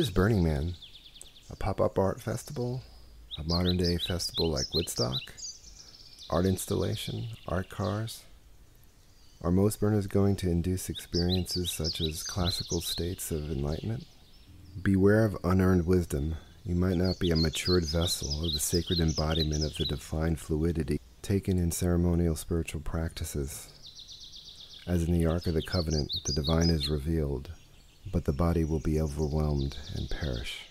is Burning Man? A pop up art festival? A modern day festival like Woodstock? Art installation? Art cars? Are most burners going to induce experiences such as classical states of enlightenment? Beware of unearned wisdom. You might not be a matured vessel or the sacred embodiment of the divine fluidity taken in ceremonial spiritual practices. As in the Ark of the Covenant, the divine is revealed, but the body will be overwhelmed and perish.